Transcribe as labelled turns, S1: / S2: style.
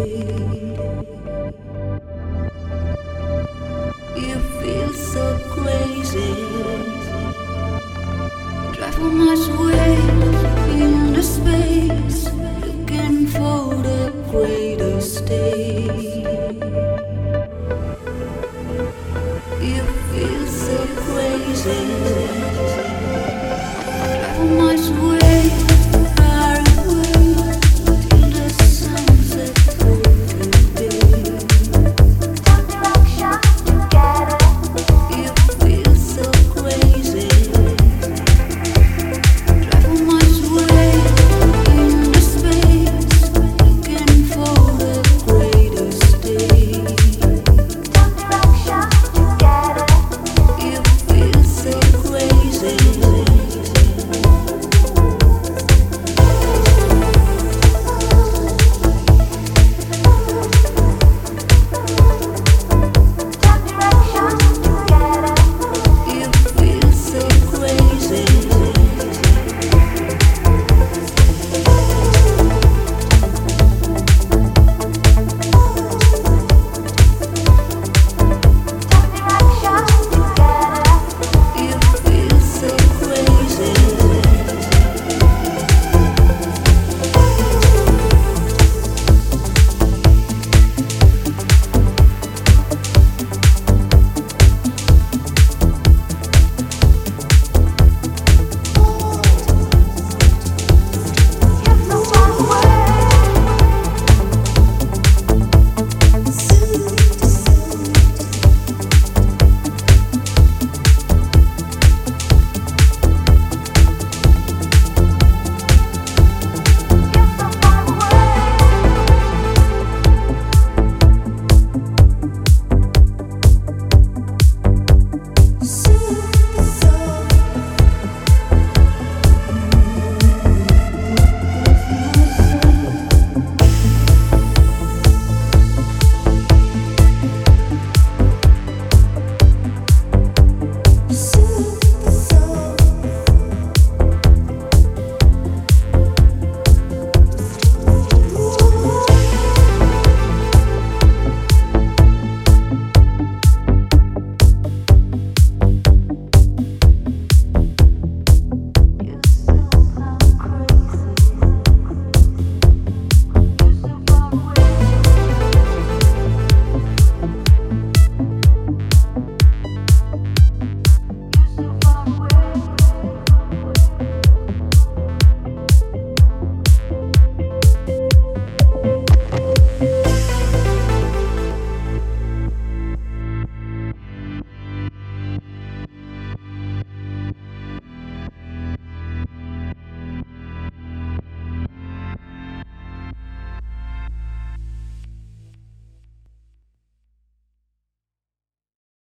S1: away.